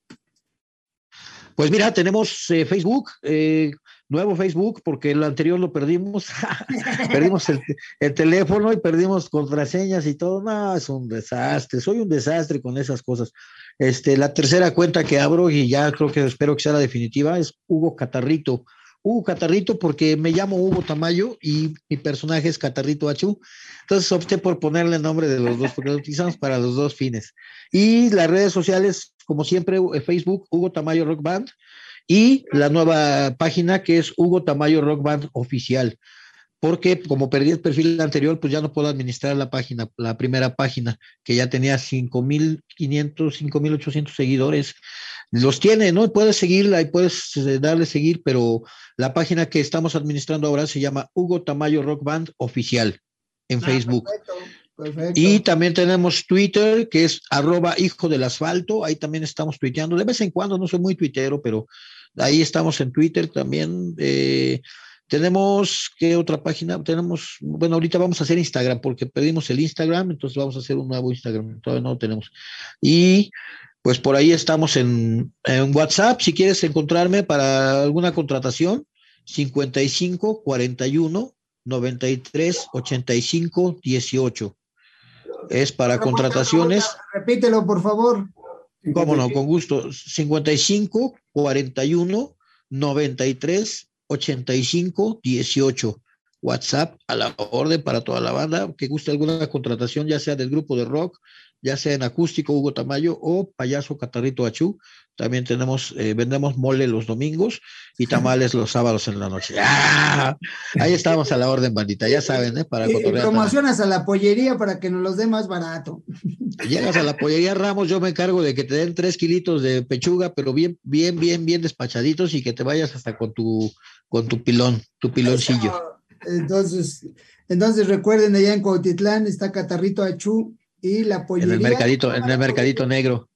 Pues mira, tenemos eh, Facebook, eh, nuevo Facebook, porque el anterior lo perdimos. perdimos el, teléfono y perdimos contraseñas y todo. No, es un desastre. Soy un desastre con esas cosas. Este, la tercera cuenta que abro y ya creo que espero que sea la definitiva es Hugo Catarrito. Hugo Catarrito porque me llamo Hugo Tamayo y mi personaje es Catarrito Achú. Entonces opté por ponerle el nombre de los dos porque lo utilizamos para los dos fines. Y las redes sociales, como siempre, eh, Facebook, Hugo Tamayo Rock Band y la nueva página que es Hugo Tamayo Rock Band Oficial. Porque como perdí el perfil anterior, pues ya no puedo administrar la página, la primera página, que ya tenía 5.500, 5.800 seguidores. Los tiene, ¿no? Puedes seguirla y puedes eh, darle seguir, pero la página que estamos administrando ahora se llama Hugo Tamayo Rock Band Oficial en ah, Facebook. Y también tenemos Twitter, que es arroba hijo del asfalto. Ahí también estamos tuiteando. De vez en cuando, no soy muy tuitero, pero ahí estamos en Twitter también. Eh, tenemos, ¿qué otra página? Tenemos, bueno, ahorita vamos a hacer Instagram porque pedimos el Instagram, entonces vamos a hacer un nuevo Instagram. Todavía no lo tenemos. Y pues por ahí estamos en, en WhatsApp. Si quieres encontrarme para alguna contratación, 55 41 93 85 18 es para contrataciones.
Repítelo, por favor.
Cómo no, con gusto. 55 41 93 85 18. WhatsApp a la orden para toda la banda que guste alguna contratación, ya sea del grupo de rock, ya sea en acústico Hugo Tamayo o payaso Catarrito Achú. También tenemos, eh, vendemos mole los domingos y tamales los sábados en la noche. ¡Ah! Ahí estamos a la orden, bandita, ya saben, ¿eh? Para
cotorrear. Promocionas a la pollería para que nos los dé más barato.
Llegas a la pollería Ramos, yo me encargo de que te den tres kilitos de pechuga, pero bien, bien, bien, bien despachaditos y que te vayas hasta con tu, con tu pilón, tu piloncillo.
Entonces, entonces recuerden allá en Cuautitlán está Catarrito Achú y la pollería.
En el mercadito, en el mercadito negro.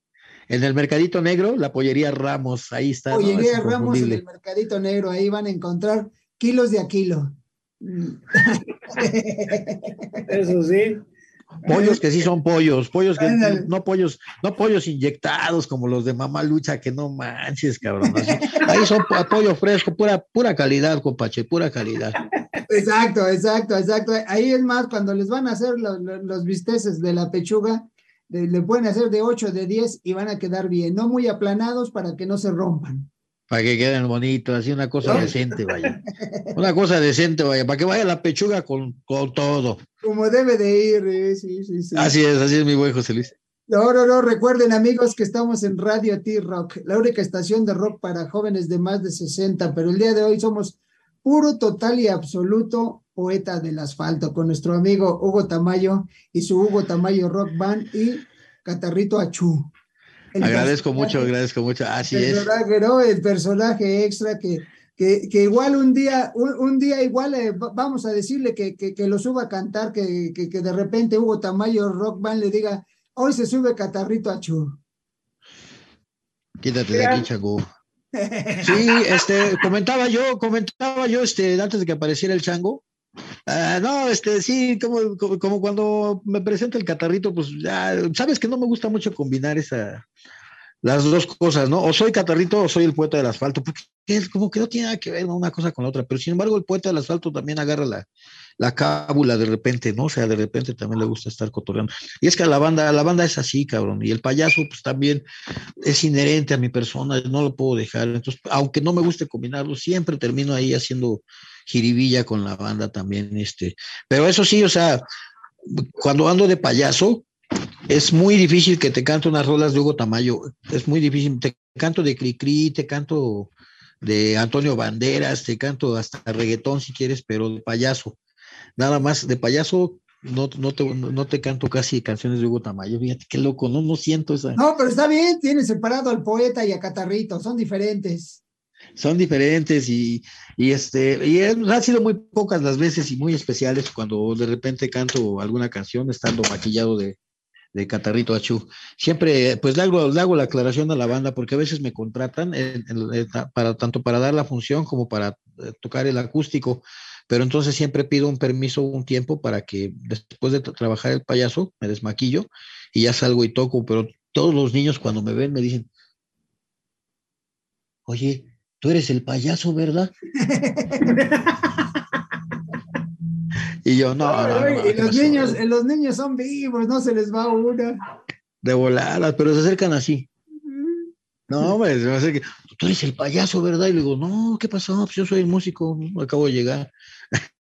En el mercadito negro, la pollería Ramos, ahí está.
Pollería Ramos en el mercadito negro, ahí van a encontrar kilos de a kilo.
Eso sí.
Pollos que sí son pollos, pollos que no, pollos, no pollos inyectados como los de mamá lucha, que no manches, cabrón. ahí son pollo fresco, pura, pura calidad, compache, pura calidad.
Exacto, exacto, exacto. Ahí es más, cuando les van a hacer los, los bisteces de la pechuga, le pueden hacer de 8, de 10 y van a quedar bien, no muy aplanados para que no se rompan.
Para que queden bonitos, así una cosa decente, vaya. Una cosa decente, vaya, para que vaya la pechuga con, con todo.
Como debe de ir, eh, sí, sí, sí.
Así es, así es mi buen José Luis.
No, no, no, recuerden amigos que estamos en Radio T-Rock, la única estación de rock para jóvenes de más de 60, pero el día de hoy somos puro, total y absoluto poeta del asfalto con nuestro amigo Hugo Tamayo y su Hugo Tamayo Rock Band y Catarrito Achú.
agradezco mucho, agradezco mucho. Así
el
es.
¿no? El personaje extra que, que, igual un día, un, día igual eh, vamos a decirle que, que, lo suba a cantar, que, de repente Hugo Tamayo Rock Band le diga, hoy se sube Catarrito Achú.
Quítate de aquí, Changu. Sí, este, comentaba yo, comentaba yo, este, antes de que apareciera el chango, Ah, no, este, sí, como, como, cuando me presenta el catarrito, pues ya, sabes que no me gusta mucho combinar esa, las dos cosas, ¿no? O soy catarrito o soy el poeta del asfalto, porque es como que no tiene nada que ver una cosa con la otra, pero sin embargo el poeta del asfalto también agarra la, la cábula de repente, ¿no? O sea, de repente también le gusta estar cotorreando. Y es que la banda, la banda es así, cabrón, y el payaso pues también es inherente a mi persona, no lo puedo dejar, entonces, aunque no me guste combinarlo, siempre termino ahí haciendo jiribilla con la banda también, este, pero eso sí, o sea, cuando ando de payaso, es muy difícil que te cante unas rolas de Hugo Tamayo. Es muy difícil. Te canto de Cricri, te canto de Antonio Banderas, te canto hasta reggaetón si quieres, pero de payaso. Nada más, de payaso no, no, te, no te canto casi canciones de Hugo Tamayo. Fíjate qué loco, no, no siento esa.
No, pero está bien, tienes separado al poeta y a Catarrito, son diferentes.
Son diferentes y, y este, y ha sido muy pocas las veces y muy especiales cuando de repente canto alguna canción estando maquillado de, de Catarrito Achú. Siempre, pues le hago, hago, la aclaración a la banda porque a veces me contratan para, tanto para dar la función como para eh, tocar el acústico, pero entonces siempre pido un permiso un tiempo para que después de trabajar el payaso me desmaquillo y ya salgo y toco, pero todos los niños cuando me ven me dicen, oye, tú eres el payaso, ¿verdad? Y yo, no, no,
y los niños, los niños son vivos, no se les va una.
De voladas, pero se acercan así. No, hombre, se me que tú eres el payaso, ¿verdad? Y le digo, no, ¿qué pasó? Pues yo soy el músico, acabo de llegar.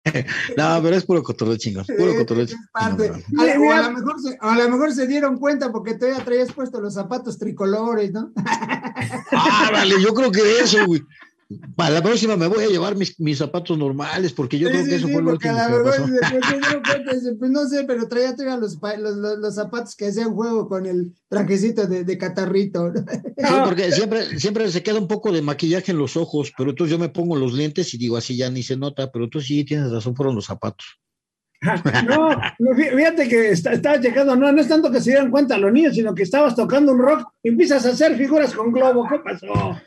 no, pero es puro cotorreo chingón, puro cotorreo chingón.
A, lo mejor se, a lo mejor se dieron cuenta porque todavía traías puesto los zapatos tricolores, ¿no?
ah, vale, yo creo que eso, güey. Para la próxima me voy a llevar mis, mis zapatos normales, porque yo creo que eso fue lo último que pasó.
pues no sé, pero traía, traía los, los, los, zapatos que hacían juego con el trajecito de, de catarrito.
Sí, porque siempre, siempre se queda un poco de maquillaje en los ojos, pero entonces yo me pongo los lentes y digo, así ya ni se nota, pero tú sí tienes razón, fueron los zapatos.
No, fíjate que estaba checando, no, no es tanto que se dieran cuenta los niños, sino que estabas tocando un rock y empiezas a hacer figuras con globo. ¿Qué pasó?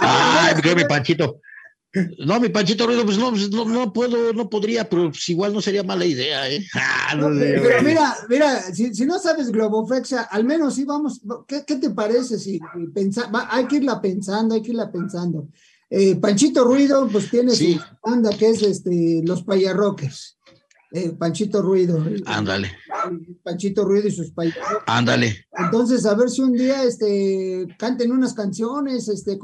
Ay, mi Panchito. No, mi Panchito Ruido, pues no, pues no, no, puedo, no podría, pero pues igual no sería mala idea, ¿eh?
Ah, pero mira, mira, si, si, no sabes Globoflexia, al menos sí vamos, ¿qué, qué te parece si pensa, hay que irla pensando, hay que irla pensando. Eh, Panchito Ruido, pues tiene su banda que es este, los Payarroques. Eh, Panchito Ruido.
Ándale.
Panchito Ruido y sus Payarroques.
Ándale.
Entonces, a ver si un día este, canten unas canciones. Este,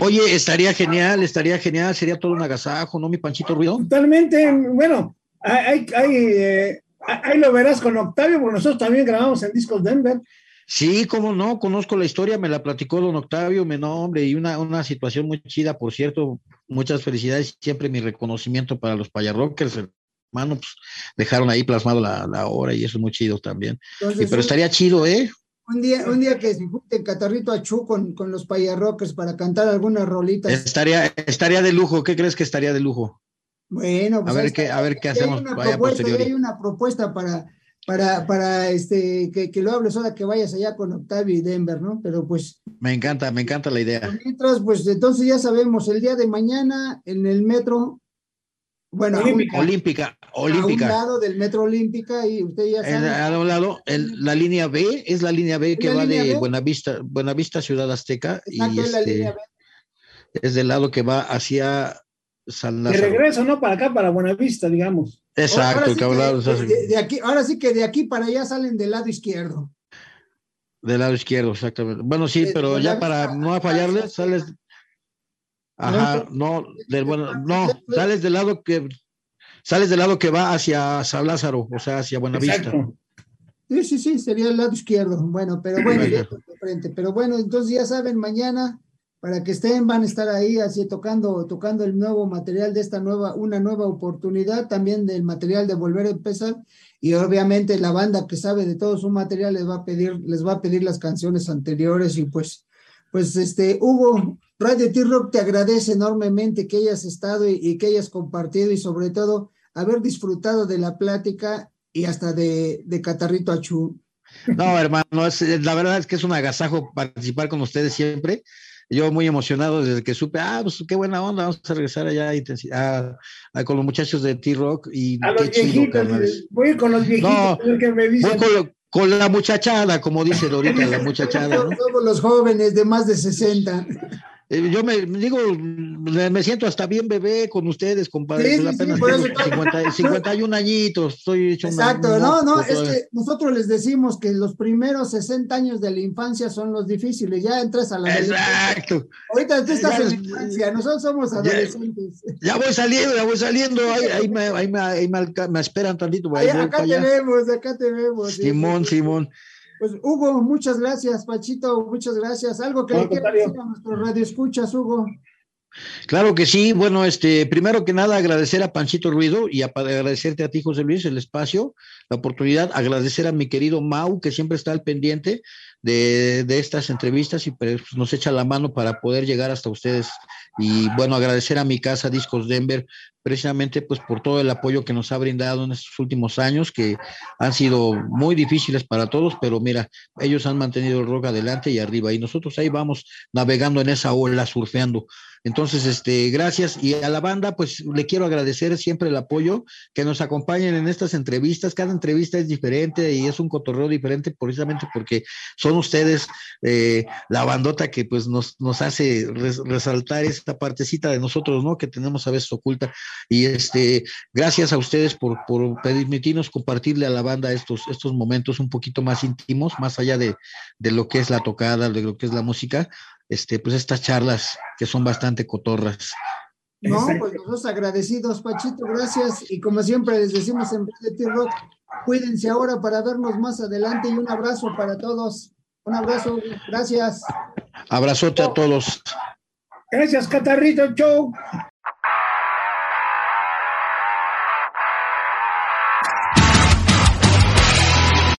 Oye, estaría genial, estaría genial, sería todo un agasajo, ¿no, mi Panchito Ruido?
Totalmente, bueno, hay, hay, eh, ahí lo verás con Octavio, porque nosotros también grabamos en Discos Denver.
Sí, cómo no, conozco la historia, me la platicó don Octavio, me nombre y una, una situación muy chida, por cierto, muchas felicidades, siempre mi reconocimiento para los payarrockers, hermano, pues dejaron ahí plasmado la, la hora y eso es muy chido también. pero estaría chido, ¿eh?
Un día, un día que se junte Catarrito Achú con, con los payarrockers para cantar algunas rolitas.
Estaría, estaría de lujo, ¿qué crees que estaría de lujo?
Bueno,
pues a ver qué, a ver qué hacemos.
hay una propuesta para para, para este, que, que, lo hables ahora que vayas allá con Octavio y Denver, ¿no? Pero pues.
Me encanta, me encanta la idea.
Mientras, pues entonces ya sabemos, el día de mañana en el metro, bueno,
olímpica, olímpica, olímpica.
A un lado del metro olímpica y usted ya sabe.
a un lado, el, la línea B, es la línea B que va de Buenavista, Buenavista, Ciudad Azteca. y es, la este, línea B. es del lado que va hacia
San De regreso, ¿no? Para acá, para Buenavista, digamos.
Exacto,
que de, aquí, ahora sí que de aquí para allá salen del lado izquierdo.
Del lado izquierdo, exactamente. Bueno, sí, pero ya para no fallarle, sales. Ajá, no, del bueno, no, sales del lado que sales del lado que va hacia San Lázaro, o sea, hacia Buenavista.
Sí, sí, sí, sería el lado izquierdo. Bueno, pero bueno, frente. Pero bueno, entonces ya saben, mañana para que estén, van a estar ahí así tocando, tocando el nuevo material de esta nueva, una nueva oportunidad, también del material de volver a empezar, y obviamente la banda que sabe de todo su material les va a pedir, les va a pedir las canciones anteriores, y pues, pues este, Hugo, Radio T-Rock te agradece enormemente que hayas estado y, que hayas compartido, y sobre todo haber disfrutado de la plática y hasta de, de Catarrito Achú.
No, hermano, es, la verdad es que es un agasajo participar con ustedes siempre yo muy emocionado desde que supe, ah, pues qué buena onda, vamos a regresar allá a, con los muchachos de T-Rock y
a los viejitos, voy con los viejitos que me dicen.
con, la muchachada, como dice Dorita, la muchachada.
Somos los jóvenes de más de 60.
Eh, yo me digo, me siento hasta bien bebé con ustedes, compadre. Sí, apenas sí, 51 añitos, estoy
hecho Exacto, no, no, es que nosotros les decimos que los primeros 60 años de la infancia son los difíciles, ya entras a la
Exacto.
Ahorita tú estás en la infancia, nosotros somos adolescentes.
Ya, voy saliendo, ya voy saliendo, ahí, ahí, me, ahí, me, ahí me, esperan tantito.
acá te vemos, acá te vemos.
Simón, Simón.
Pues Hugo, muchas gracias, Pachito, muchas gracias. Algo que le quiero decir a nuestro radio escuchas, Hugo.
Claro que sí. Bueno, este, primero que nada, agradecer a Panchito Ruido y agradecerte a ti, José Luis, el espacio, la oportunidad, agradecer a mi querido Mau, que siempre está al pendiente de, estas entrevistas y pues, nos echa la mano para poder llegar hasta ustedes. Y bueno, agradecer a mi casa Discos Denver precisamente pues por todo el apoyo que nos ha brindado en estos últimos años, que han sido muy difíciles para todos, pero mira, ellos han mantenido el rock adelante y arriba, y nosotros ahí vamos navegando en esa ola, surfeando. Entonces, este, gracias. Y a la banda, pues le quiero agradecer siempre el apoyo, que nos acompañen en estas entrevistas. Cada entrevista es diferente y es un cotorreo diferente precisamente porque son ustedes eh, la bandota que pues nos, nos hace resaltar esta partecita de nosotros, ¿no? Que tenemos a veces oculta. Y este, gracias a ustedes por, por permitirnos compartirle a la banda estos, estos momentos un poquito más íntimos, más allá de, de lo que es la tocada, de lo que es la música este, pues estas charlas que son bastante cotorras.
No, pues nosotros agradecidos, Pachito, gracias. Y como siempre les decimos en de Rock, cuídense ahora para vernos más adelante y un abrazo para todos. Un abrazo, gracias.
Abrazote a todos.
Gracias, Catarrito, chau.